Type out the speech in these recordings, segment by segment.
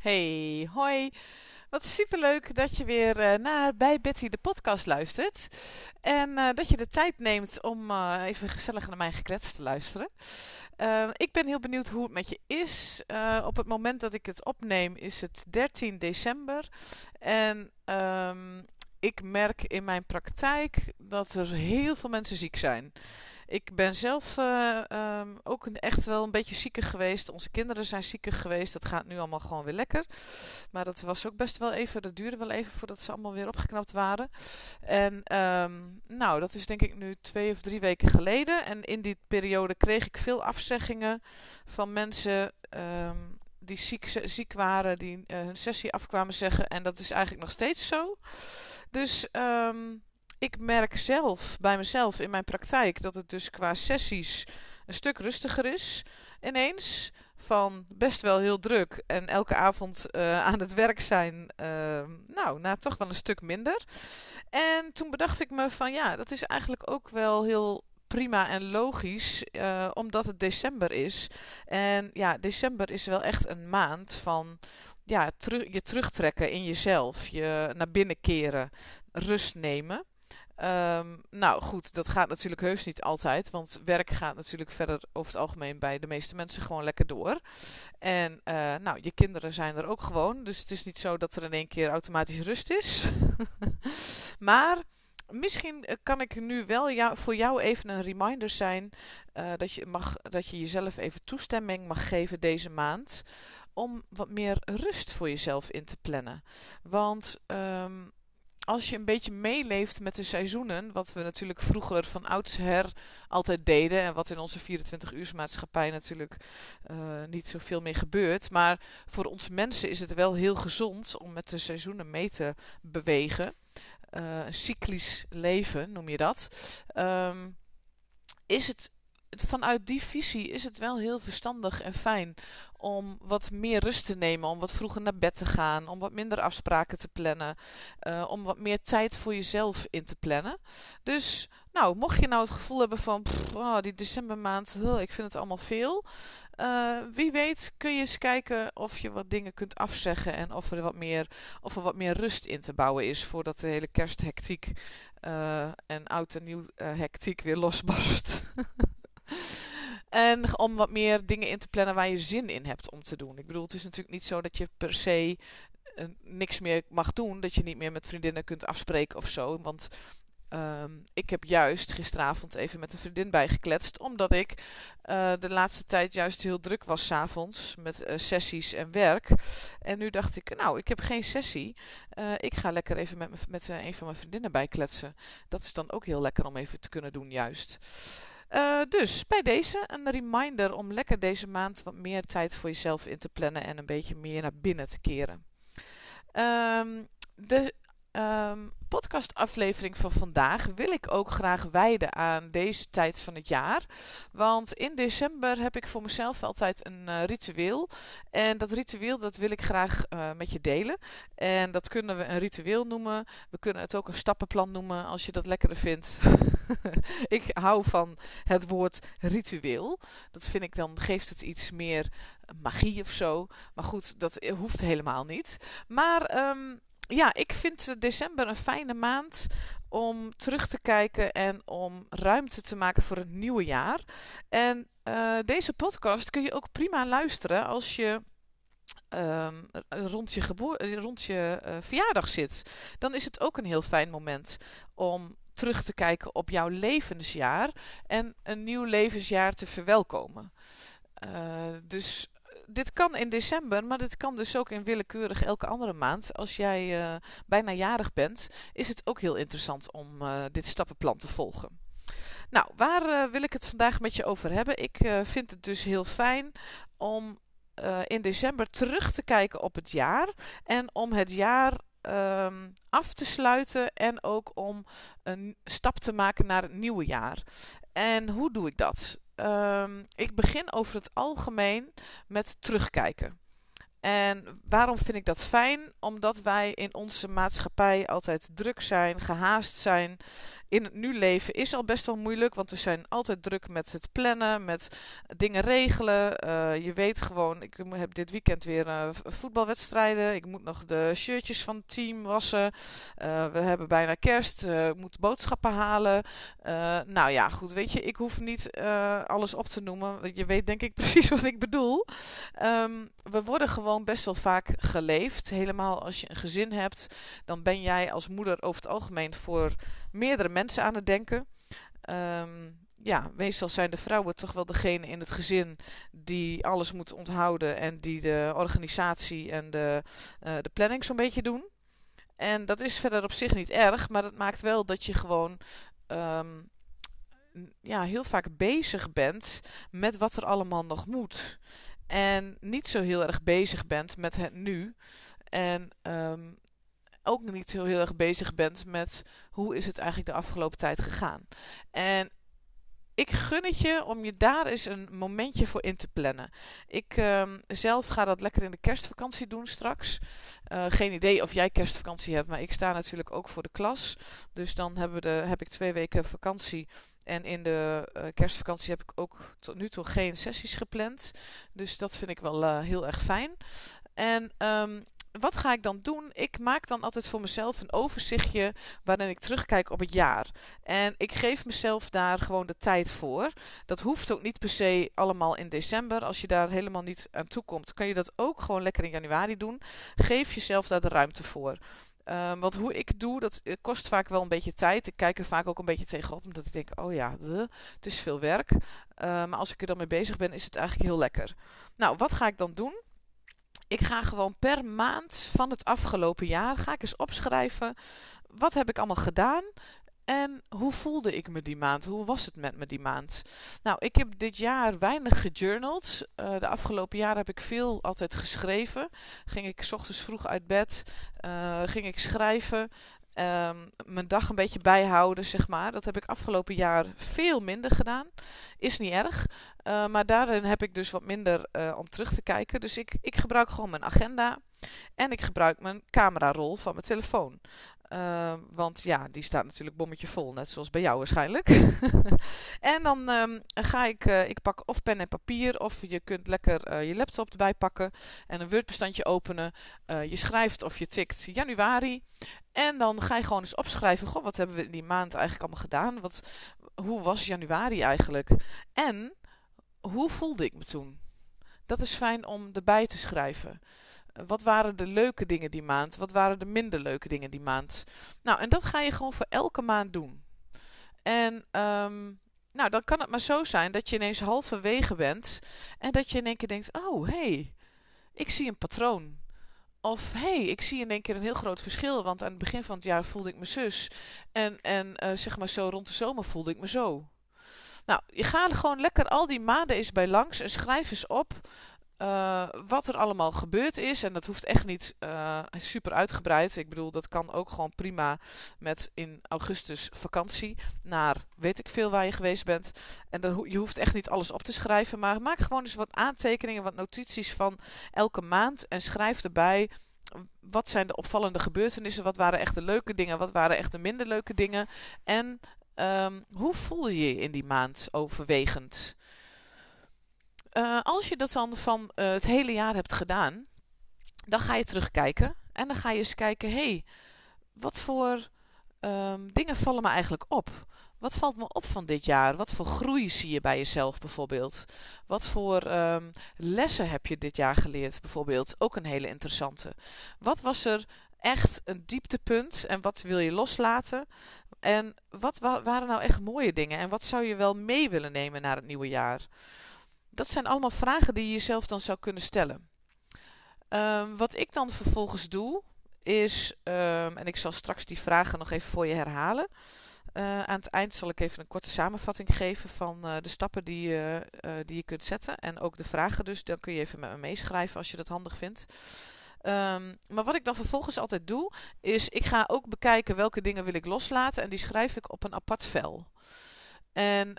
Hey, hoi. Wat superleuk dat je weer uh, naar bij Betty de podcast luistert. En uh, dat je de tijd neemt om uh, even gezellig naar mijn geklets te luisteren. ik ben heel benieuwd hoe het met je is. op het moment dat ik het opneem is het 13 december. En um, ik merk in mijn praktijk dat er heel veel mensen ziek zijn. Ik ben zelf uh, um, ook echt wel een beetje zieker geweest. Onze kinderen zijn zieker geweest. Dat gaat nu allemaal gewoon weer lekker. Maar dat was ook best wel even. Dat duurde wel even voordat ze allemaal weer opgeknapt waren. En um, nou, dat is denk ik nu twee of drie weken geleden. En in die periode kreeg ik veel afzeggingen van mensen. Um, die ziek, ziek waren, die uh, hun sessie afkwamen zeggen. En dat is eigenlijk nog steeds zo. Dus ik merk zelf bij mezelf in mijn praktijk dat het dus qua sessies een stuk rustiger is. Ineens van best wel heel druk en elke avond uh, aan het werk zijn, uh, nou, nou, toch wel een stuk minder. En toen bedacht ik me van ja, dat is eigenlijk ook wel heel prima en logisch, uh, omdat het december is. En ja, december is wel echt een maand van ja, je terugtrekken in jezelf, je naar binnen keren, rust nemen. Um, nou goed, dat gaat natuurlijk heus niet altijd. Want werk gaat natuurlijk verder over het algemeen bij de meeste mensen gewoon lekker door. En uh, nou, je kinderen zijn er ook gewoon. Dus het is niet zo dat er in één keer automatisch rust is. maar misschien eh, kan ik nu wel voor jou even een reminder zijn. Uh, dat, je mag, dat je jezelf even toestemming mag geven deze maand. Om wat meer rust voor jezelf in te plannen. Want um, als je een beetje meeleeft met de seizoenen, wat we natuurlijk vroeger van oudsher altijd deden en wat in onze 24-uursmaatschappij natuurlijk uh, niet zoveel meer gebeurt. Maar voor ons mensen is het wel heel gezond om met de seizoenen mee te bewegen. Een cyclisch leven noem je dat. Um, is het vanuit die visie is het wel heel verstandig en fijn om wat meer rust te nemen, om wat vroeger naar bed te gaan, om wat minder afspraken te plannen, uh, om wat meer tijd voor jezelf in te plannen. Dus, nou, mocht je nou het gevoel hebben van, oh, die decembermaand, ik vind het allemaal veel. Uh, wie weet kun je eens kijken of je wat dingen kunt afzeggen en of er wat meer, of er wat meer rust in te bouwen is voordat de hele kersthectiek en oud en nieuw hectiek weer losbarst. En om wat meer dingen in te plannen waar je zin in hebt om te doen. Ik bedoel, het is natuurlijk niet zo dat je per se uh, niks meer mag doen. Dat je niet meer met vriendinnen kunt afspreken of zo. Want um, ik heb juist gisteravond even met een vriendin bijgekletst. Omdat ik uh, de laatste tijd juist heel druk was s'avonds. Met uh, sessies en werk. En nu dacht ik, nou, ik heb geen sessie. ik ga lekker even met, met een van mijn vriendinnen bijkletsen. Dat is dan ook heel lekker om even te kunnen doen juist. Uh, dus bij deze een reminder om lekker deze maand wat meer tijd voor jezelf in te plannen en een beetje meer naar binnen te keren. Um, de um, podcastaflevering van vandaag wil ik ook graag wijden aan deze tijd van het jaar. Want in december heb ik voor mezelf altijd een uh, ritueel. En dat ritueel dat wil ik graag uh, met je delen. En dat kunnen we een ritueel noemen. We kunnen het ook een stappenplan noemen als je dat lekkerder vindt. ik hou van het woord ritueel. Dat vind ik dan geeft het iets meer magie of zo. Maar goed, dat hoeft helemaal niet. Maar um, ja, ik vind december een fijne maand om terug te kijken en om ruimte te maken voor het nieuwe jaar. En uh, deze podcast kun je ook prima luisteren als je um, rond je, rond je uh, verjaardag zit. Dan is het ook een heel fijn moment om terug te kijken op jouw levensjaar en een nieuw levensjaar te verwelkomen. Uh, dus dit kan in december, maar dit kan dus ook in willekeurig elke andere maand. Als jij uh, bijna jarig bent, is het ook heel interessant om uh, dit stappenplan te volgen. Nou, waar uh, wil ik het vandaag met je over hebben? Ik vind het dus heel fijn om in december terug te kijken op het jaar en om het jaar um, af te sluiten en ook om een stap te maken naar het nieuwe jaar. En hoe doe ik dat? Um, ik begin over het algemeen met terugkijken. En waarom vind ik dat fijn? Omdat wij in onze maatschappij altijd druk zijn, gehaast zijn. In het nu leven is al best wel moeilijk, want we zijn altijd druk met het plannen, met dingen regelen. Uh, je weet gewoon, ik heb dit weekend weer uh, voetbalwedstrijden. Ik moet nog de shirtjes van het team wassen. Uh, we hebben bijna kerst. ik moet boodschappen halen. nou ja, goed, weet je, ik hoef niet alles op te noemen. Je weet denk ik precies wat ik bedoel. Um, we worden gewoon best wel vaak geleefd. Helemaal als je een gezin hebt, dan ben jij als moeder over het algemeen voor meerdere mensen aan het denken. Um, ja, meestal zijn de vrouwen toch wel degene in het gezin die alles moet onthouden en die de organisatie en de, uh, de planning zo'n beetje doen. En dat is verder op zich niet erg, maar het maakt wel dat je gewoon um, ja, heel vaak bezig bent met wat er allemaal nog moet. En niet zo heel erg bezig bent met het nu. En um, ook niet zo heel erg bezig bent met hoe is het eigenlijk de afgelopen tijd gegaan. En ik gun het je om je daar eens een momentje voor in te plannen. Ik um, zelf ga dat lekker in de kerstvakantie doen straks. Uh, geen idee of jij kerstvakantie hebt, maar ik sta natuurlijk ook voor de klas. Dus dan hebben de, heb ik twee weken vakantie. En in de uh, kerstvakantie heb ik ook tot nu toe geen sessies gepland. Dus dat vind ik wel uh, heel erg fijn. En um, wat ga ik dan doen? Ik maak dan altijd voor mezelf een overzichtje waarin ik terugkijk op het jaar. En ik geef mezelf daar gewoon de tijd voor. Dat hoeft ook niet per se allemaal in december. Als je daar helemaal niet aan toe komt, kan je dat ook gewoon lekker in januari doen. Geef jezelf daar de ruimte voor. Um, want hoe ik doe, dat kost vaak wel een beetje tijd. Ik kijk er vaak ook een beetje tegenop, omdat ik denk, oh ja, het is veel werk. Uh, maar als ik er dan mee bezig ben, is het eigenlijk heel lekker. Nou, wat ga ik dan doen? Ik ga gewoon per maand van het afgelopen jaar ga ik eens opschrijven. Wat heb ik allemaal gedaan? En hoe voelde ik me die maand? Hoe was het met me die maand? Nou, ik heb dit jaar weinig gejournald. Uh, de afgelopen jaren heb ik veel altijd geschreven. Ging ik s ochtends vroeg uit bed, uh, ging ik schrijven. Um, mijn dag een beetje bijhouden, zeg maar. Dat heb ik afgelopen jaar veel minder gedaan. Is niet erg. Uh, maar daarin heb ik dus wat minder uh, om terug te kijken. Dus ik, ik gebruik gewoon mijn agenda. En ik gebruik mijn camerarol van mijn telefoon. Uh, want ja, die staat natuurlijk bommetje vol, net zoals bij jou waarschijnlijk. en dan um, ga ik, uh, ik pak of pen en papier, of je kunt lekker uh, je laptop erbij pakken en een Word-bestandje openen. je schrijft of je tikt januari. En dan ga je gewoon eens opschrijven, goh, wat hebben we in die maand eigenlijk allemaal gedaan? Wat, hoe was januari eigenlijk? En hoe voelde ik me toen? Dat is fijn om erbij te schrijven. Wat waren de leuke dingen die maand? Wat waren de minder leuke dingen die maand? Nou, en dat ga je gewoon voor elke maand doen. En um, nou, dan kan het maar zo zijn dat je ineens halverwege bent en dat je in één keer denkt: oh hé, hey, ik zie een patroon. Of hé, hey, ik zie in één keer een heel groot verschil. Want aan het begin van het jaar voelde ik me zus. En, en uh, zeg maar zo rond de zomer voelde ik me zo. Nou, je gaat gewoon lekker al die maanden eens bij langs en schrijf eens op uh, wat er allemaal gebeurd is. En dat hoeft echt niet uh, super uitgebreid. Ik bedoel, dat kan ook gewoon prima met in augustus vakantie naar weet ik veel waar je geweest bent. En dan, je hoeft echt niet alles op te schrijven. Maar maak gewoon eens wat aantekeningen, wat notities van elke maand. En schrijf erbij wat zijn de opvallende gebeurtenissen? Wat waren echt de leuke dingen? Wat waren echt de minder leuke dingen? En um, hoe voel je je in die maand overwegend? Uh, als je dat dan van uh, het hele jaar hebt gedaan, dan ga je terugkijken. En dan ga je eens kijken, hey, wat voor um, dingen vallen me eigenlijk op? Wat valt me op van dit jaar? Wat voor groei zie je bij jezelf bijvoorbeeld? Wat voor um, lessen heb je dit jaar geleerd bijvoorbeeld? Ook een hele interessante. Wat was er echt een dieptepunt en wat wil je loslaten? En wat wa waren nou echt mooie dingen? En wat zou je wel mee willen nemen naar het nieuwe jaar? Dat zijn allemaal vragen die je jezelf dan zou kunnen stellen. Um, wat ik dan vervolgens doe, is, um, en ik zal straks die vragen nog even voor je herhalen. Uh, aan het eind zal ik even een korte samenvatting geven van uh, de stappen die, uh, die je kunt zetten. En ook de vragen dus. Dan kun je even met me meeschrijven als je dat handig vindt. Um, maar wat ik dan vervolgens altijd doe, is ik ga ook bekijken welke dingen wil ik loslaten. En die schrijf ik op een apart vel. En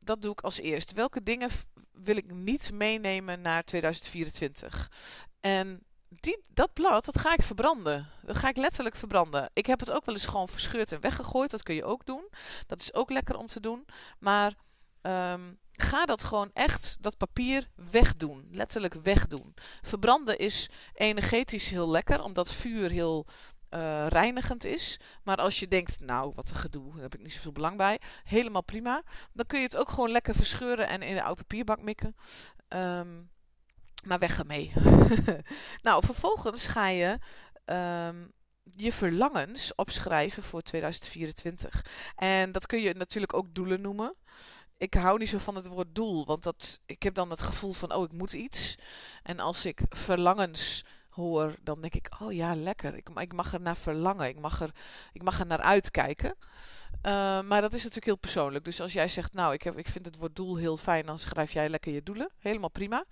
dat doe ik als eerst. Welke dingen wil ik niet meenemen naar 2024? En die, dat blad, dat ga ik verbranden. Dat ga ik letterlijk verbranden. Ik heb het ook wel eens gewoon verscheurd en weggegooid. Dat kun je ook doen. Dat is ook lekker om te doen. Maar ehm, ga dat gewoon echt, dat papier wegdoen. Letterlijk wegdoen. Verbranden is energetisch heel lekker, omdat vuur heel uh, reinigend is. Maar als je denkt, nou, wat een gedoe, daar heb ik niet zoveel belang bij. Helemaal prima. Dan kun je het ook gewoon lekker verscheuren en in de oude papierbak mikken. Ehm, maar weg ermee. nou, vervolgens ga je um, je verlangens opschrijven voor 2024. En dat kun je natuurlijk ook doelen noemen. Ik hou niet zo van het woord doel, want dat, ik heb dan het gevoel van, oh, ik moet iets. En als ik verlangens hoor, dan denk ik, oh ja, lekker. Ik, ik mag er naar verlangen. Ik mag er, ik mag er naar uitkijken. Uh, maar dat is natuurlijk heel persoonlijk. Dus als jij zegt, nou, ik, heb, ik vind het woord doel heel fijn, dan schrijf jij lekker je doelen. Helemaal prima.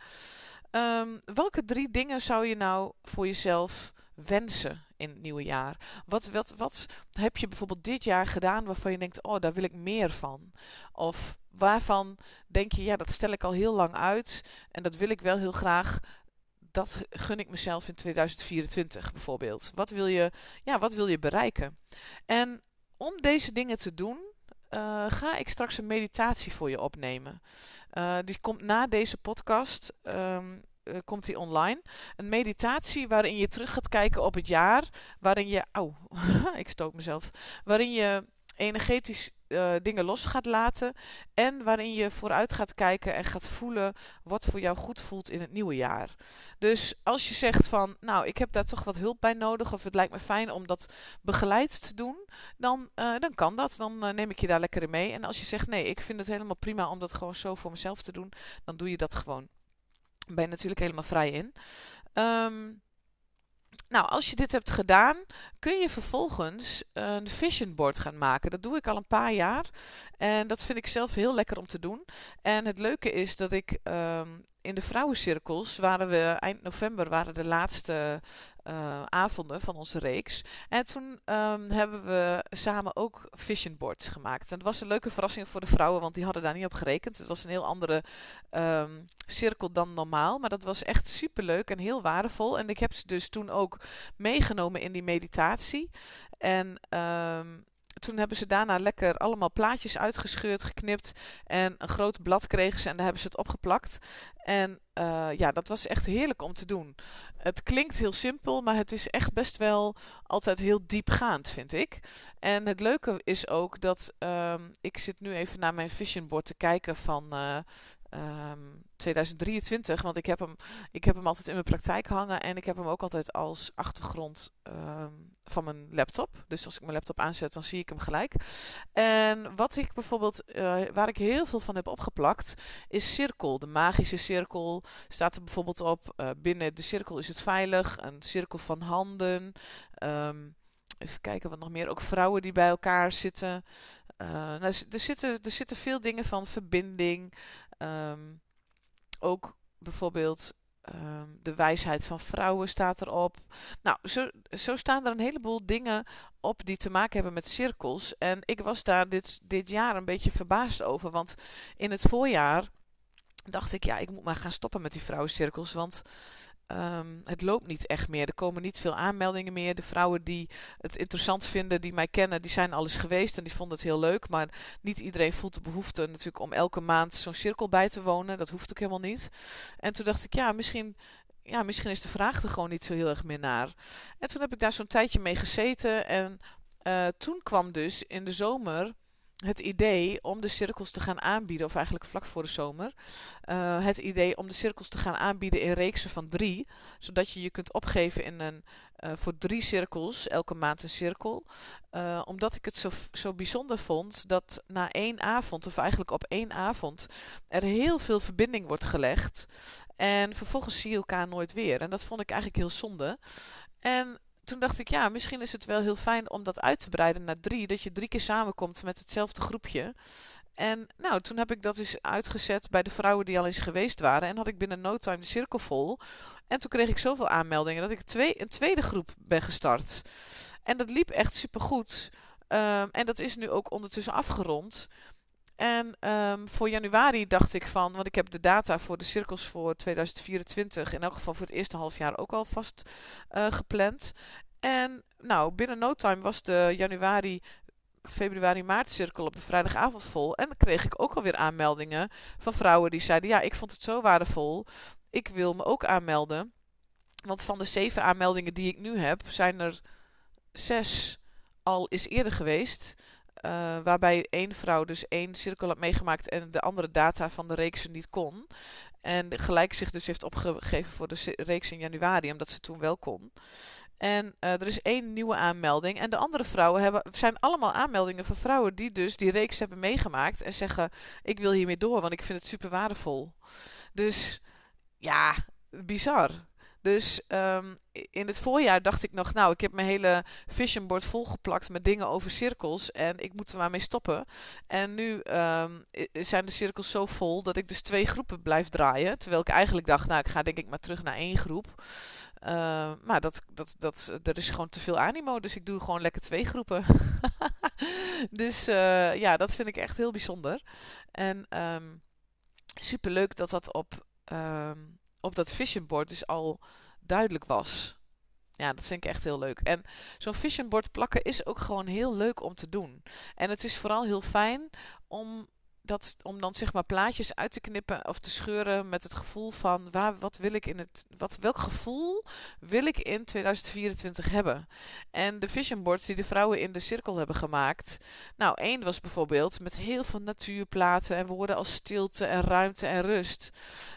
Um, welke drie dingen zou je nou voor jezelf wensen in het nieuwe jaar? Wat, wat, wat heb je bijvoorbeeld dit jaar gedaan waarvan je denkt, oh, daar wil ik meer van? Of waarvan denk je, ja, dat stel ik al heel lang uit en dat wil ik wel heel graag dat gun ik mezelf in 2024 bijvoorbeeld. Wat wil je, ja, wat wil je bereiken? En om deze dingen te doen, uh, ga ik straks een meditatie voor je opnemen. Uh, die komt na deze podcast. Um, uh, komt die online. Een meditatie waarin je terug gaat kijken op het jaar. Waarin je. Au, ik stoot mezelf. Waarin je energetisch uh, dingen los gaat laten. En waarin je vooruit gaat kijken en gaat voelen wat voor jou goed voelt in het nieuwe jaar. Dus als je zegt van, nou, ik heb daar toch wat hulp bij nodig. Of het lijkt me fijn om dat begeleid te doen. Dan, uh, dan kan dat. Dan uh, neem ik je daar lekker in mee. En als je zegt, nee, ik vind het helemaal prima om dat gewoon zo voor mezelf te doen. Dan doe je dat gewoon. Ben je natuurlijk helemaal vrij in. Um, nou, als je dit hebt gedaan, kun je vervolgens een vision board gaan maken. Dat doe ik al een paar jaar. En dat vind ik zelf heel lekker om te doen. En het leuke is dat ik um, in de vrouwencirkels waren we eind november waren de laatste uh, avonden van onze reeks. En toen um, hebben we samen ook vision boards gemaakt. En het was een leuke verrassing voor de vrouwen, want die hadden daar niet op gerekend. Het was een heel andere um, cirkel dan normaal. Maar dat was echt super leuk en heel waardevol. En ik heb ze dus toen ook meegenomen in die meditatie. En um, toen hebben ze daarna lekker allemaal plaatjes uitgescheurd, geknipt. En een groot blad kregen ze en daar hebben ze het opgeplakt. En uh, ja, dat was echt heerlijk om te doen. Het klinkt heel simpel, maar het is echt best wel altijd heel diepgaand, vind ik. En het leuke is ook dat um, ik zit nu even naar mijn vision board te kijken van uh, um, 2023. Want ik heb, hem, ik heb hem altijd in mijn praktijk hangen. En ik heb hem ook altijd als achtergrond um, van mijn laptop. Dus als ik mijn laptop aanzet, dan zie ik hem gelijk. En wat ik bijvoorbeeld, uh, waar ik heel veel van heb opgeplakt, is cirkel. De magische cirkel staat er bijvoorbeeld op. Uh, binnen de cirkel is het veilig. Een cirkel van handen. Um, even kijken wat nog meer. Ook vrouwen die bij elkaar zitten. Uh, nou, er, zitten er zitten veel dingen van verbinding. Um, ook bijvoorbeeld um, de wijsheid van vrouwen staat erop. Nou, zo, zo staan er een heleboel dingen op die te maken hebben met cirkels. En ik was daar dit, dit jaar een beetje verbaasd over. Want in het voorjaar dacht ik, ja, ik moet maar gaan stoppen met die vrouwencirkels. Want Um, het loopt niet echt meer. Er komen niet veel aanmeldingen meer. De vrouwen die het interessant vinden, die mij kennen, die zijn al eens geweest en die vonden het heel leuk. Maar niet iedereen voelt de behoefte natuurlijk om elke maand zo'n cirkel bij te wonen. Dat hoeft ook helemaal niet. En toen dacht ik, ja, misschien ja, misschien is de vraag er gewoon niet zo heel erg meer naar. En toen heb ik daar zo'n tijdje mee gezeten. En uh, toen kwam dus in de zomer het idee om de cirkels te gaan aanbieden, of eigenlijk vlak voor de zomer, uh, het idee om de cirkels te gaan aanbieden in reeksen van drie, zodat je je kunt opgeven in een, uh, voor drie cirkels, elke maand een cirkel. Uh, omdat ik het zo, zo bijzonder vond dat na één avond, of eigenlijk op één avond, er heel veel verbinding wordt gelegd. En vervolgens zie je elkaar nooit weer. En dat vond ik eigenlijk heel zonde. En toen dacht ik, ja, misschien is het wel heel fijn om dat uit te breiden naar drie. Dat je drie keer samenkomt met hetzelfde groepje. En nou, toen heb ik dat dus uitgezet bij de vrouwen die al eens geweest waren. En had ik binnen no time de cirkel vol. En toen kreeg ik zoveel aanmeldingen dat ik twee, een tweede groep ben gestart. En dat liep echt supergoed. Um, en dat is nu ook ondertussen afgerond. En ehm, voor januari dacht ik van, want ik heb de data voor de cirkels voor 2024, in elk geval voor het eerste halfjaar ook al vast uh, gepland. En nou, binnen no time was de januari februari maart cirkel op de vrijdagavond vol. En dan kreeg ik ook alweer aanmeldingen van vrouwen die zeiden: Ja, ik vond het zo waardevol. Ik wil me ook aanmelden. Want van de zeven aanmeldingen die ik nu heb, zijn er zes al is eerder geweest. Uh, waarbij één vrouw dus één cirkel had meegemaakt en de andere data van de reeks niet kon. En gelijk zich dus heeft opgegeven voor de reeks in januari, omdat ze toen wel kon. En uh, er is één nieuwe aanmelding. En de andere vrouwen hebben, zijn allemaal aanmeldingen van vrouwen die dus die reeks hebben meegemaakt. En zeggen, ik wil hiermee door, want ik vind het super waardevol. Dus ja, bizar. Dus um, in het voorjaar dacht ik nog, nou, ik heb mijn hele vision board volgeplakt met dingen over cirkels en ik moet er maar mee stoppen. En nu um, zijn de cirkels zo vol dat ik dus twee groepen blijf draaien. Terwijl ik eigenlijk dacht, nou, ik ga denk ik maar terug naar één groep. Uh, maar dat, dat, dat, er is gewoon te veel animo, dus ik doe gewoon lekker twee groepen. dus uh, ja, dat vind ik echt heel bijzonder. En um, super leuk dat dat op, op dat vision board dus al duidelijk was. Ja, dat vind ik echt heel leuk. En zo'n vision board plakken is ook gewoon heel leuk om te doen. En het is vooral heel fijn om dat, om dan zeg maar plaatjes uit te knippen of te scheuren met het gevoel van waar, wat wil ik in het, wat, welk gevoel wil ik in 2024 hebben? En de vision boards die de vrouwen in de cirkel hebben gemaakt. Nou, één was bijvoorbeeld met heel veel natuurplaten en woorden als stilte en ruimte en rust.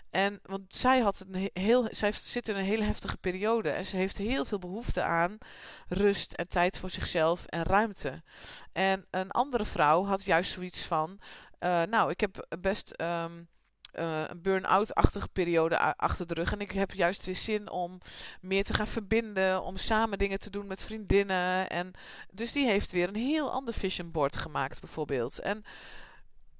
En want zij had een heel, zij zit in een hele heftige periode en ze heeft heel veel behoefte aan rust en tijd voor zichzelf en ruimte. En een andere vrouw had juist zoiets van uh, nou, ik heb best um, uh, een burn-out-achtige periode achter de rug. En ik heb juist weer zin om meer te gaan verbinden. Om samen dingen te doen met vriendinnen. En dus die heeft weer een heel ander vision board gemaakt, bijvoorbeeld. En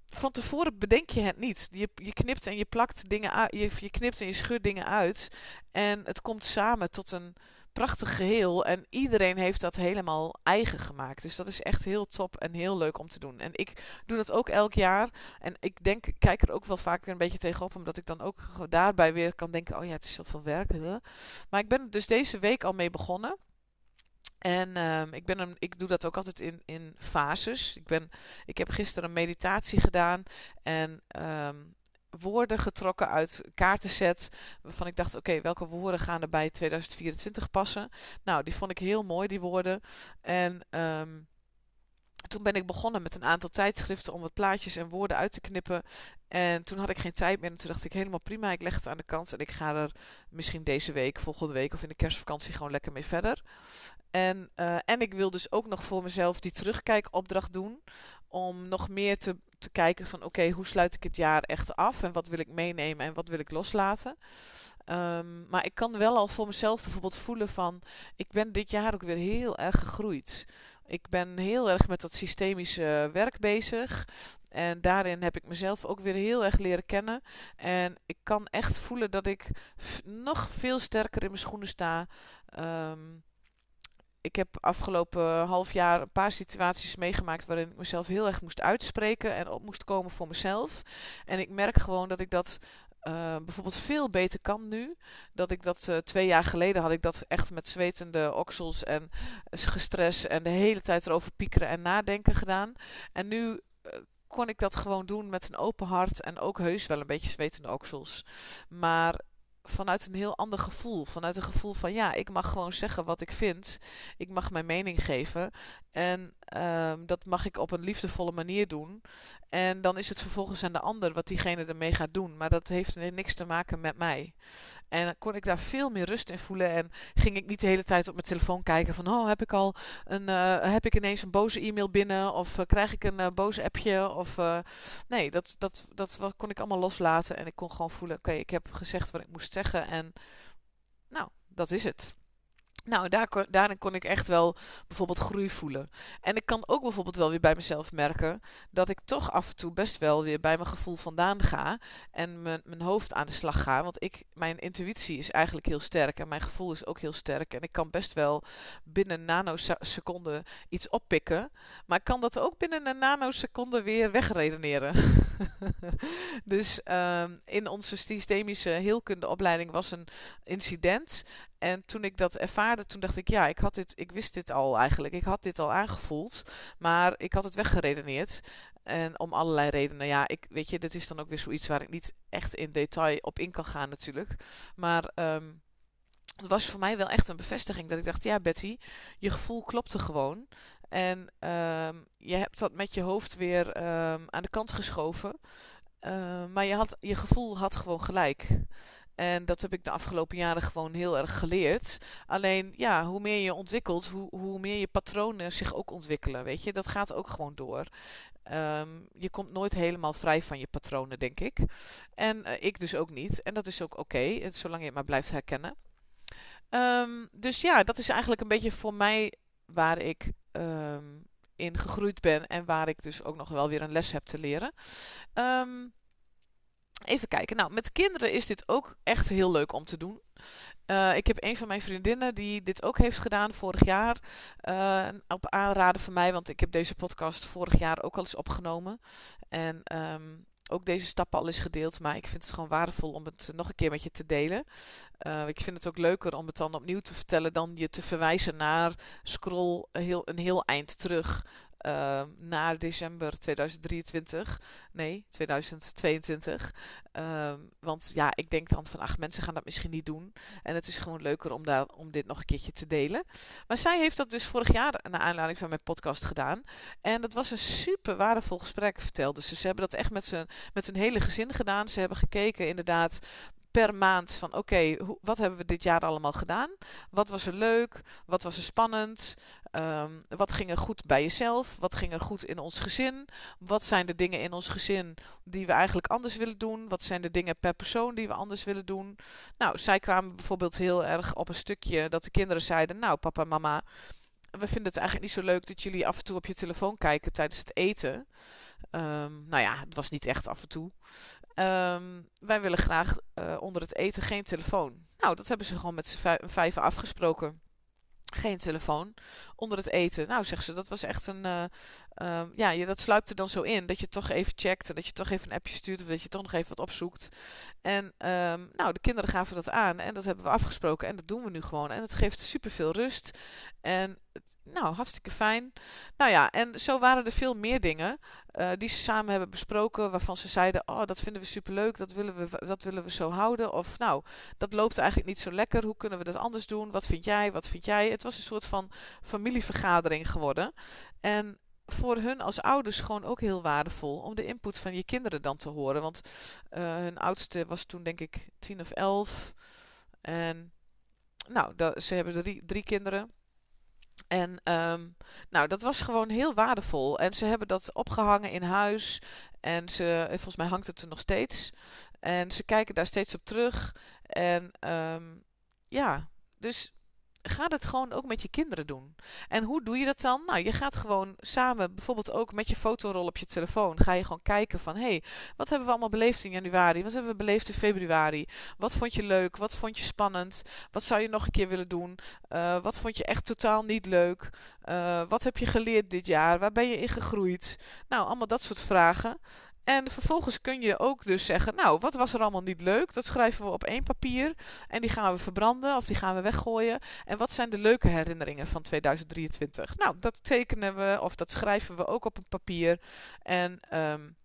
van tevoren bedenk je het niet. Je, je knipt en je plakt dingen uit. Je, je knipt en je scheurt dingen uit. En het komt samen tot een prachtig geheel. En iedereen heeft dat helemaal eigen gemaakt. Dus dat is echt heel top en heel leuk om te doen. En ik doe dat ook elk jaar. En ik denk, kijk er ook wel vaak weer een beetje tegenop. Omdat ik dan ook daarbij weer kan denken: oh ja, het is zoveel werk. Maar ik ben dus deze week al mee begonnen. En um, ik, ben een, ik doe dat ook altijd in, in fases. Ik, ben, ik heb gisteren een meditatie gedaan. En um, woorden getrokken uit kaartenset. Waarvan ik dacht, oké, welke woorden gaan er bij 2024 passen? Nou, die vond ik heel mooi, die woorden. En um, toen ben ik begonnen met een aantal tijdschriften om wat plaatjes en woorden uit te knippen. En toen had ik geen tijd meer. En toen dacht ik helemaal prima, ik leg het aan de kant. En ik ga er misschien deze week, volgende week of in de kerstvakantie gewoon lekker mee verder. En, uh, en ik wil dus ook nog voor mezelf die terugkijkopdracht doen. Om nog meer te te kijken van oké, hoe sluit ik het jaar echt af en wat wil ik meenemen en wat wil ik loslaten. Um, maar ik kan wel al voor mezelf bijvoorbeeld voelen van ik ben dit jaar ook weer heel erg gegroeid. Ik ben heel erg met dat systemische werk bezig. En daarin heb ik mezelf ook weer heel erg leren kennen. En ik kan echt voelen dat ik nog veel sterker in mijn schoenen sta. Um, ik heb afgelopen half jaar een paar situaties meegemaakt waarin ik mezelf heel erg moest uitspreken en op moest komen voor mezelf. En ik merk gewoon dat ik dat uh, bijvoorbeeld veel beter kan nu. Dat ik dat uh, twee jaar geleden had ik dat echt met zwetende oksels en gestrest en de hele tijd erover piekeren en nadenken gedaan. En nu uh, kon ik dat gewoon doen met een open hart en ook heus wel een beetje zwetende oksels. Maar vanuit een heel ander gevoel. Vanuit een gevoel van ja, ik mag gewoon zeggen wat ik vind. Ik mag mijn mening geven. En um, dat mag ik op een liefdevolle manier doen. En dan is het vervolgens aan de ander wat diegene ermee gaat doen. Maar dat heeft niks te maken met mij. En kon ik daar veel meer rust in voelen. En ging ik niet de hele tijd op mijn telefoon kijken van... Oh, heb ik al een... Uh, heb ik ineens een boze e-mail binnen? Of uh, krijg ik een uh, boze appje? Of... nee, dat, dat, dat kon ik allemaal loslaten. En ik kon gewoon voelen... Oké, ik heb gezegd wat ik moest zeggen. En nou, dat is het. Nou, daar daarin kon ik echt wel bijvoorbeeld groei voelen. En ik kan ook bijvoorbeeld wel weer bij mezelf merken dat ik toch af en toe best wel weer bij mijn gevoel vandaan ga en mijn, mijn hoofd aan de slag ga. Want ik, mijn intuïtie is eigenlijk heel sterk en mijn gevoel is ook heel sterk. En ik kan best wel binnen nanoseconden iets oppikken, maar ik kan dat ook binnen een nanoseconde weer wegredeneren. dus um, in onze systemische heelkundeopleiding was een incident en toen ik dat ervaarde, toen dacht ik, ja, ik, had dit, ik wist dit al eigenlijk. Ik had dit al aangevoeld, maar ik had het weggeredeneerd. En om allerlei redenen. Ja, ik, weet je, dit is dan ook weer zoiets waar ik niet echt in detail op in kan gaan natuurlijk. Maar um, het was voor mij wel echt een bevestiging dat ik dacht, ja Betty, je gevoel klopte gewoon. En um, je hebt dat met je hoofd weer um, aan de kant geschoven. Maar je, had, je gevoel had gewoon gelijk. En dat heb ik de afgelopen jaren gewoon heel erg geleerd. Alleen, ja, hoe meer je ontwikkelt, hoe, hoe meer je patronen zich ook ontwikkelen. Weet je, dat gaat ook gewoon door. Um, je komt nooit helemaal vrij van je patronen, denk ik. En uh, ik dus ook niet. En dat is ook oké, okay, zolang je het maar blijft herkennen. Um, dus ja, dat is eigenlijk een beetje voor mij waar ik um, in gegroeid ben. En waar ik dus ook nog wel weer een les heb te leren. Um, Even kijken. Nou, met kinderen is dit ook echt heel leuk om te doen. Uh, ik heb een van mijn vriendinnen die dit ook heeft gedaan vorig jaar. Uh, op aanraden van mij, want ik heb deze podcast vorig jaar ook al eens opgenomen. En um, ook deze stappen al eens gedeeld. Maar ik vind het gewoon waardevol om het nog een keer met je te delen. Uh, ik vind het ook leuker om het dan opnieuw te vertellen dan je te verwijzen naar scroll heel, een heel eind terug uh, naar december 2023. Nee, 2022. Uh, ehm, want ja, ik denk dan van, ach, mensen gaan dat misschien niet doen. En het is gewoon leuker om, daar, om dit nog een keertje te delen. Maar zij heeft dat dus vorig jaar naar aanleiding van mijn podcast gedaan. En dat was een super waardevol gesprek, vertelde ze. Ze hebben dat echt met, zijn, met hun hele gezin gedaan. Ze hebben gekeken inderdaad per maand van oké, wat hebben we dit jaar allemaal gedaan? Wat was er leuk? Wat was er spannend? Um, wat ging er goed bij jezelf? Wat ging er goed in ons gezin? Wat zijn de dingen in ons gezin die we eigenlijk anders willen doen? Wat zijn de dingen per persoon die we anders willen doen? Nou, zij kwamen bijvoorbeeld heel erg op een stukje dat de kinderen zeiden: Nou, papa mama, we vinden het eigenlijk niet zo leuk dat jullie af en toe op je telefoon kijken tijdens het eten. Um, nou ja, het was niet echt af en toe. Um, wij willen graag uh, onder het eten geen telefoon. Nou, dat hebben ze gewoon met z'n vijven afgesproken. Geen telefoon onder het eten. Nou, zegt ze, dat was echt een. Uh, um, ja, je, dat sluipt er dan zo in. Dat je toch even checkt. En dat je toch even een appje stuurt. Of dat je toch nog even wat opzoekt. En um, nou, de kinderen gaven dat aan. En dat hebben we afgesproken. En dat doen we nu gewoon. En het geeft superveel rust. En nou, hartstikke fijn. Nou ja, en zo waren er veel meer dingen uh, die ze samen hebben besproken. Waarvan ze zeiden, oh, dat vinden we superleuk. Dat willen we, dat willen we zo houden. Of nou, dat loopt eigenlijk niet zo lekker. Hoe kunnen we dat anders doen? Wat vind jij? Wat vind jij? Het was een soort van familievergadering geworden. En voor hun als ouders gewoon ook heel waardevol om de input van je kinderen dan te horen. Want uh, hun oudste was toen denk ik tien of elf. En nou, ze hebben drie, drie kinderen. En um, nou, dat was gewoon heel waardevol. En ze hebben dat opgehangen in huis. En ze, volgens mij hangt het er nog steeds. En ze kijken daar steeds op terug. En um, ja, dus ga het gewoon ook met je kinderen doen. En hoe doe je dat dan? Nou, je gaat gewoon samen, bijvoorbeeld ook met je fotorol op je telefoon, ga je gewoon kijken van, hé, hey, wat hebben we allemaal beleefd in januari? Wat hebben we beleefd in februari? Wat vond je leuk? Wat vond je spannend? Wat zou je nog een keer willen doen? Uh, wat vond je echt totaal niet leuk? Uh, wat heb je geleerd dit jaar? Waar ben je in gegroeid? Nou, allemaal dat soort vragen. En vervolgens kun je ook dus zeggen, nou, wat was er allemaal niet leuk? Dat schrijven we op één papier en die gaan we verbranden of die gaan we weggooien. En wat zijn de leuke herinneringen van 2023? Nou, dat tekenen we of dat schrijven we ook op een papier. En um,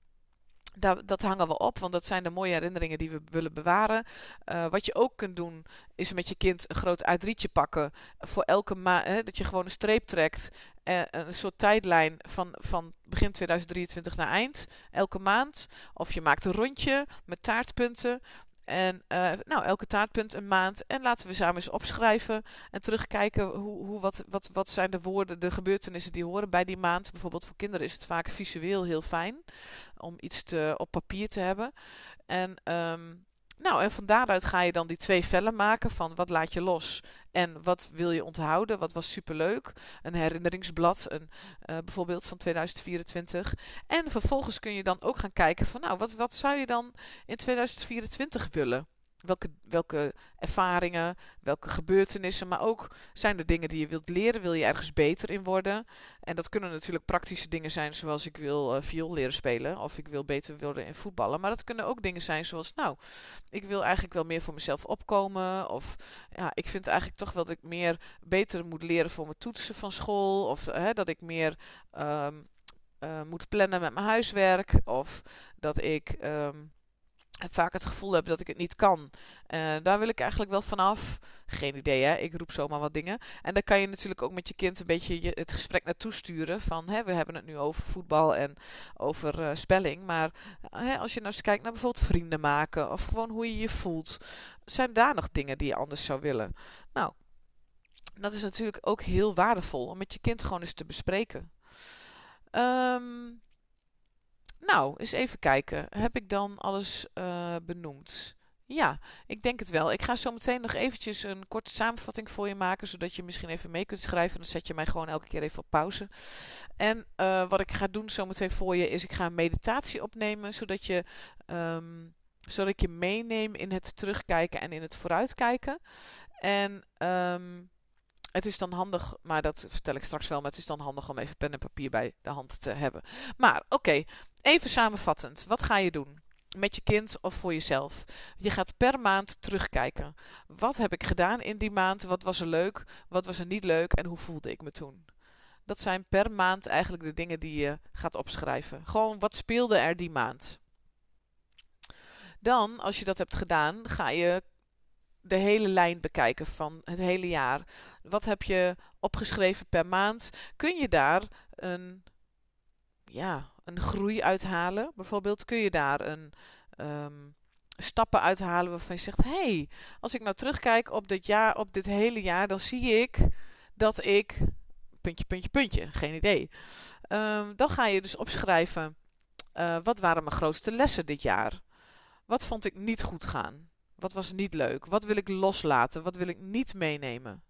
dat, dat hangen we op, want dat zijn de mooie herinneringen die we willen bewaren. Uh, wat je ook kunt doen, is met je kind een groot A3'tje pakken. Voor elke maand, dat je gewoon een streep trekt. Uh, een soort tijdlijn van, van begin 2023 naar eind, elke maand. Of je maakt een rondje met taartpunten. En uh, nou, elke taartpunt een maand. En laten we samen eens opschrijven en terugkijken hoe, hoe, wat, wat, wat zijn de woorden, de gebeurtenissen die horen bij die maand. Bijvoorbeeld voor kinderen is het vaak visueel heel fijn om iets te, op papier te hebben. En um, nou, en van daaruit ga je dan die twee vellen maken van wat laat je los en wat wil je onthouden, wat was superleuk. Een herinneringsblad, een, uh, bijvoorbeeld van 2024. En vervolgens kun je dan ook gaan kijken van nou, wat, wat zou je dan in 2024 willen? Welke, welke ervaringen, welke gebeurtenissen, maar ook zijn er dingen die je wilt leren, wil je ergens beter in worden. En dat kunnen natuurlijk praktische dingen zijn, zoals ik wil uh, viool leren spelen of ik wil beter worden in voetballen. Maar dat kunnen ook dingen zijn zoals, nou, ik wil eigenlijk wel meer voor mezelf opkomen. Of ja, ik vind eigenlijk toch wel dat ik meer beter moet leren voor mijn toetsen van school. Of uh, dat ik meer um, uh, moet plannen met mijn huiswerk. Of dat ik. Um, vaak het gevoel heb dat ik het niet kan. Uh, daar wil ik eigenlijk wel vanaf. Geen idee, hè? Ik roep zomaar wat dingen. En dan kan je natuurlijk ook met je kind een beetje je, het gesprek naartoe sturen. Van, hè, we hebben het nu over voetbal en over uh, spelling. Maar hè, als je nou eens kijkt naar bijvoorbeeld vrienden maken. Of gewoon hoe je je voelt. Zijn daar nog dingen die je anders zou willen? Nou, dat is natuurlijk ook heel waardevol. Om met je kind gewoon eens te bespreken. Um, nou, eens even kijken. Heb ik dan alles uh, benoemd? Ja, ik denk het wel. Ik ga zo meteen nog eventjes een korte samenvatting voor je maken, zodat je misschien even mee kunt schrijven. Dan zet je mij gewoon elke keer even op pauze. En uh, wat ik ga doen zo meteen voor je, is ik ga een meditatie opnemen, zodat je... Um, zodat ik je meeneem in het terugkijken en in het vooruitkijken. En um, het is dan handig, maar dat vertel ik straks wel, maar het is dan handig om even pen en papier bij de hand te hebben. Maar oké, even samenvattend. Wat ga je doen? Met je kind of voor jezelf. Je gaat per maand terugkijken. Wat heb ik gedaan in die maand? Wat was er leuk? Wat was er niet leuk? En hoe voelde ik me toen? Dat zijn per maand eigenlijk de dingen die je gaat opschrijven. Gewoon wat speelde er die maand? Dan, als je dat hebt gedaan, ga je de hele lijn bekijken van het hele jaar. Wat heb je opgeschreven per maand? Kun je daar een, ja, een groei uithalen? Bijvoorbeeld, kun je daar een um, stappen uithalen waarvan je zegt: hey, als ik nou terugkijk op dit jaar, op dit hele jaar, dan zie ik dat ik. Puntje, puntje, puntje. Geen idee. Um, dan ga je dus opschrijven. Uh, wat waren mijn grootste lessen dit jaar? Wat vond ik niet goed gaan? Wat was niet leuk? Wat wil ik loslaten? Wat wil ik niet meenemen?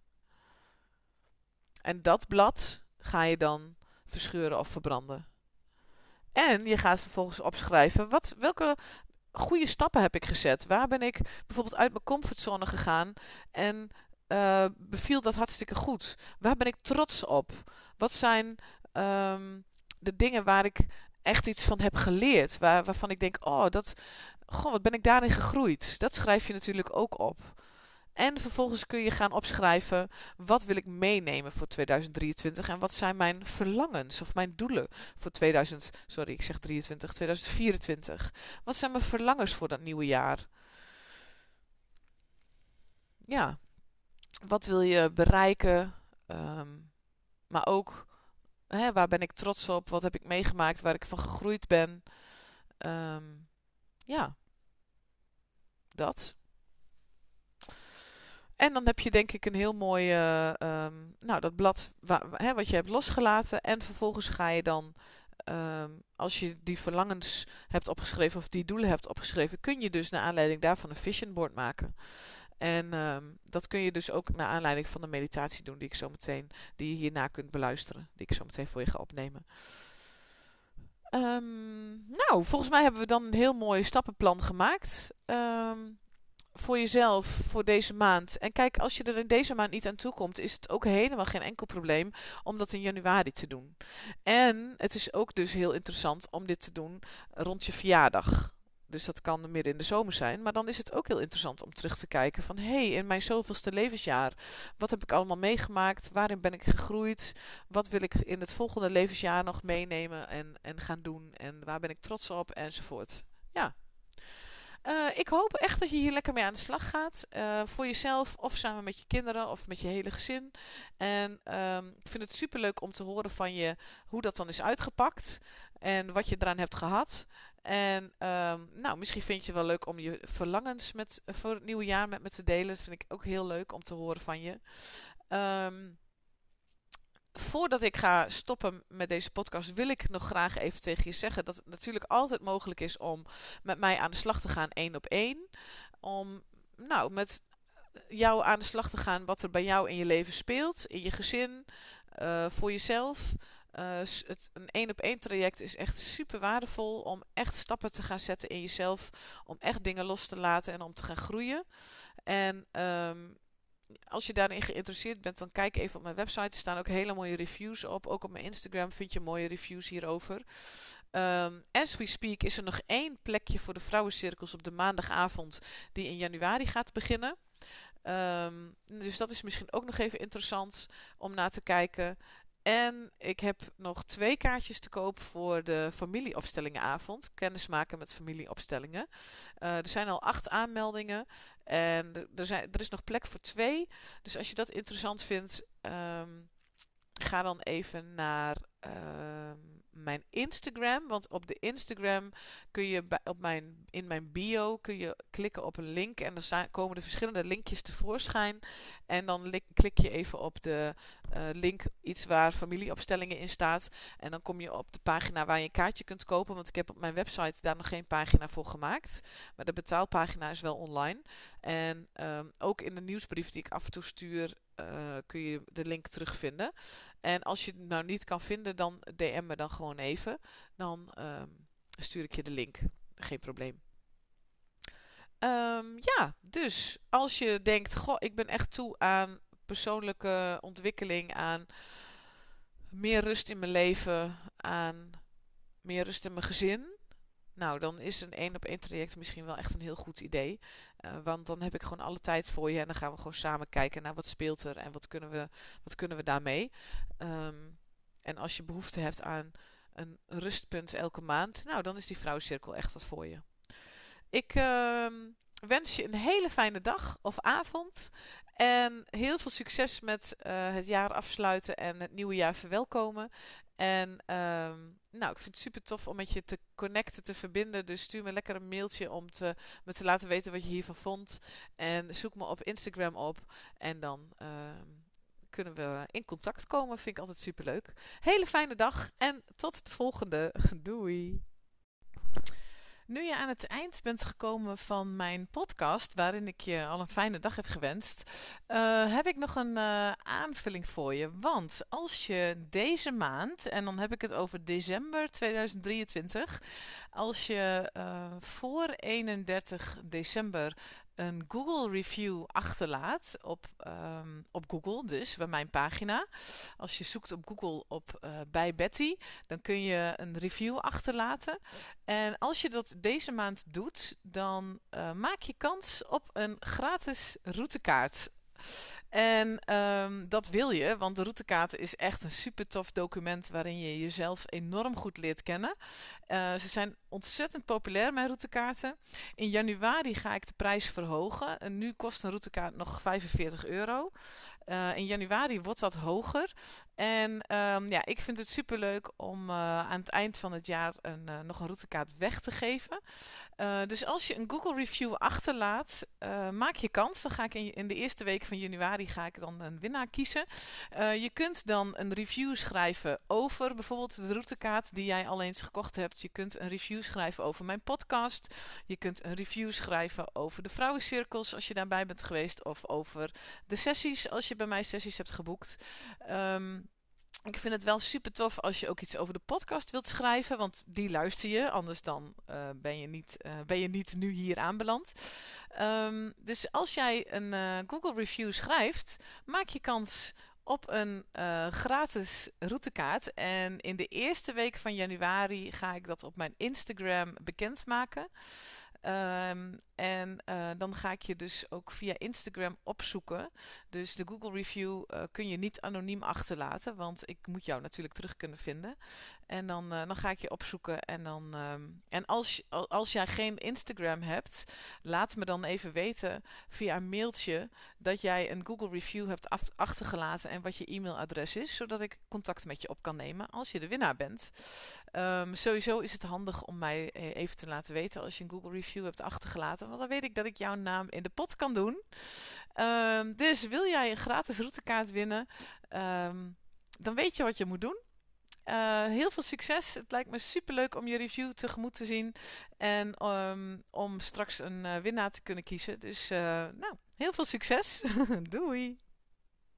En dat blad ga je dan verscheuren of verbranden. En je gaat vervolgens opschrijven wat, welke goede stappen heb ik gezet. Waar ben ik bijvoorbeeld uit mijn comfortzone gegaan en uh, beviel dat hartstikke goed. Waar ben ik trots op? Wat zijn um, de dingen waar ik echt iets van heb geleerd? Waar, waarvan ik denk, oh, dat, goh, wat ben ik daarin gegroeid? Dat schrijf je natuurlijk ook op. En vervolgens kun je gaan opschrijven, wat wil ik meenemen voor 2023 en wat zijn mijn verlangens of mijn doelen voor 2000, sorry, ik zeg 23, 2024. Wat zijn mijn verlangens voor dat nieuwe jaar? Ja, wat wil je bereiken? Um, maar ook, hè, waar ben ik trots op? Wat heb ik meegemaakt waar ik van gegroeid ben? Um, ja, dat. En dan heb je denk ik een heel mooi, uh, nou dat blad hè, wat je hebt losgelaten. En vervolgens ga je dan, um, als je die verlangens hebt opgeschreven of die doelen hebt opgeschreven, kun je dus naar aanleiding daarvan een vision board maken. En um, dat kun je dus ook naar aanleiding van de meditatie doen die ik zo meteen, die je hierna kunt beluisteren, die ik zo meteen voor je ga opnemen. Um, nou, volgens mij hebben we dan een heel mooi stappenplan gemaakt. Um, voor jezelf, voor deze maand. En kijk, als je er in deze maand niet aan toe komt, is het ook helemaal geen enkel probleem om dat in januari te doen. En het is ook dus heel interessant om dit te doen rond je verjaardag. Dus dat kan midden in de zomer zijn. Maar dan is het ook heel interessant om terug te kijken van... hé, hey, in mijn zoveelste levensjaar, wat heb ik allemaal meegemaakt? Waarin ben ik gegroeid? Wat wil ik in het volgende levensjaar nog meenemen en, en gaan doen? En waar ben ik trots op? Enzovoort. Ja. Uh, ik hoop echt dat je hier lekker mee aan de slag gaat. Uh, voor jezelf of samen met je kinderen of met je hele gezin. En um, ik vind het super leuk om te horen van je hoe dat dan is uitgepakt. En wat je eraan hebt gehad. En um, nou, misschien vind je wel leuk om je verlangens met, voor het nieuwe jaar met me te delen. Dat vind ik ook heel leuk om te horen van je. Um, voordat ik ga stoppen met deze podcast, wil ik nog graag even tegen je zeggen dat het natuurlijk altijd mogelijk is om met mij aan de slag te gaan, één op één. Om nou, met jou aan de slag te gaan wat er bij jou in je leven speelt, in je gezin, uh, voor jezelf. Uh, het, een één op één traject is echt super waardevol om echt stappen te gaan zetten in jezelf, om echt dingen los te laten en om te gaan groeien. En um, als je daarin geïnteresseerd bent, dan kijk even op mijn website. Er staan ook hele mooie reviews op. Ook op mijn Instagram vind je mooie reviews hierover. Um, as we speak is er nog één plekje voor de vrouwencirkels op de maandagavond die in januari gaat beginnen. Um, dus dat is misschien ook nog even interessant om na te kijken. En ik heb nog twee kaartjes te koop voor de familieopstellingenavond. Kennismaken met familieopstellingen. Uh, er zijn al acht aanmeldingen. En er, zijn, er is nog plek voor twee. Dus als je dat interessant vindt, um, ga dan even naar um, mijn Instagram. Want op de Instagram kun je op mijn, in mijn bio kun je klikken op een link. En dan komen er verschillende linkjes tevoorschijn. En dan klik je even op de uh, link iets waar familieopstellingen in staat. En dan kom je op de pagina waar je een kaartje kunt kopen. Want ik heb op mijn website daar nog geen pagina voor gemaakt. Maar de betaalpagina is wel online. En um, ook in de nieuwsbrief die ik af en toe stuur, uh, kun je de link terugvinden. En als je het nou niet kan vinden, dan DM me dan gewoon even. Dan um, stuur ik je de link. Geen probleem. Um, ja, dus als je denkt, goh, ik ben echt toe aan persoonlijke ontwikkeling, aan meer rust in mijn leven, aan meer rust in mijn gezin. Nou, dan is een één op één traject misschien wel echt een heel goed idee. Uh, want dan heb ik gewoon alle tijd voor je en dan gaan we gewoon samen kijken naar wat speelt er en wat kunnen we, wat kunnen we daarmee. Um, en als je behoefte hebt aan een rustpunt elke maand, nou dan is die vrouwcirkel echt wat voor je. Ik uh, wens je een hele fijne dag of avond. En heel veel succes met uh, het jaar afsluiten en het nieuwe jaar verwelkomen. En um, nou, ik vind het super tof om met je te connecten, te verbinden. Dus stuur me lekker een mailtje om te, me te laten weten wat je hiervan vond. En zoek me op Instagram op. En dan uh, kunnen we in contact komen. Vind ik altijd super leuk. Hele fijne dag en tot de volgende. Doei! Nu je aan het eind bent gekomen van mijn podcast, waarin ik je al een fijne dag heb gewenst, uh, heb ik nog een uh, aanvulling voor je. Want als je deze maand, en dan heb ik het over december 2023, als je uh, voor 31 december een Google review achterlaat op, um, op Google, dus bij mijn pagina. Als je zoekt op Google op uh, bij Betty, dan kun je een review achterlaten. En als je dat deze maand doet, dan uh, maak je kans op een gratis routekaart. En um, dat wil je, want de routekaart is echt een super tof document waarin je jezelf enorm goed leert kennen. Uh, ze zijn ontzettend populair, mijn routekaarten. In januari ga ik de prijs verhogen. En nu kost een routekaart nog 45 euro. Uh, in januari wordt dat hoger. En um, ja, ik vind het super leuk om uh, aan het eind van het jaar een, uh, nog een routekaart weg te geven. dus als je een Google review achterlaat, maak je kans. Dan ga ik in, in, de eerste week van januari ga ik dan een winnaar kiezen. je kunt dan een review schrijven over bijvoorbeeld de routekaart die jij al eens gekocht hebt. Je kunt een review schrijven over mijn podcast. Je kunt een review schrijven over de vrouwencirkels als je daarbij bent geweest. Of over de sessies als je bij mij sessies hebt geboekt. Um, ik vind het wel super tof als je ook iets over de podcast wilt schrijven, want die luister je, anders dan uh, ben, je niet, uh, ben je niet nu hier aanbeland. Um, dus als jij een uh, Google review schrijft, maak je kans op een gratis routekaart. En in de eerste week van januari ga ik dat op mijn Instagram bekendmaken. Um, en uh, dan ga ik je dus ook via Instagram opzoeken. Dus de Google review uh, kun je niet anoniem achterlaten, want ik moet jou natuurlijk terug kunnen vinden. En dan, uh, dan ga ik je opzoeken. En, dan, um, en als, als jij geen Instagram hebt, laat me dan even weten via een mailtje dat jij een Google review hebt achtergelaten en wat je e-mailadres is, zodat ik contact met je op kan nemen als je de winnaar bent. Um, sowieso is het handig om mij even te laten weten als je een Google review hebt achtergelaten, want dan weet ik dat ik jouw naam in de pot kan doen. Um, dus wil jij een gratis routekaart winnen? Dan weet je wat je moet doen. Heel veel succes. Het lijkt me super leuk om je review tegemoet te zien. En ehm, om straks een winnaar te kunnen kiezen. Dus nou, heel veel succes. Doei!